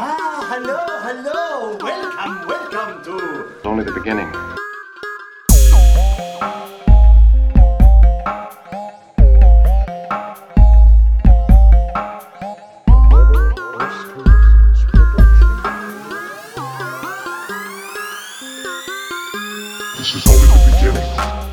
Ah, hello! Hello. Welcome, welcome to. It's only the beginning. This is only the beginning. Only the beginning.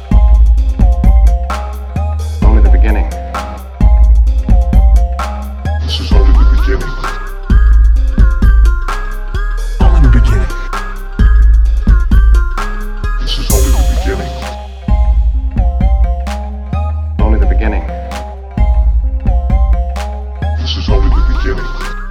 beginning.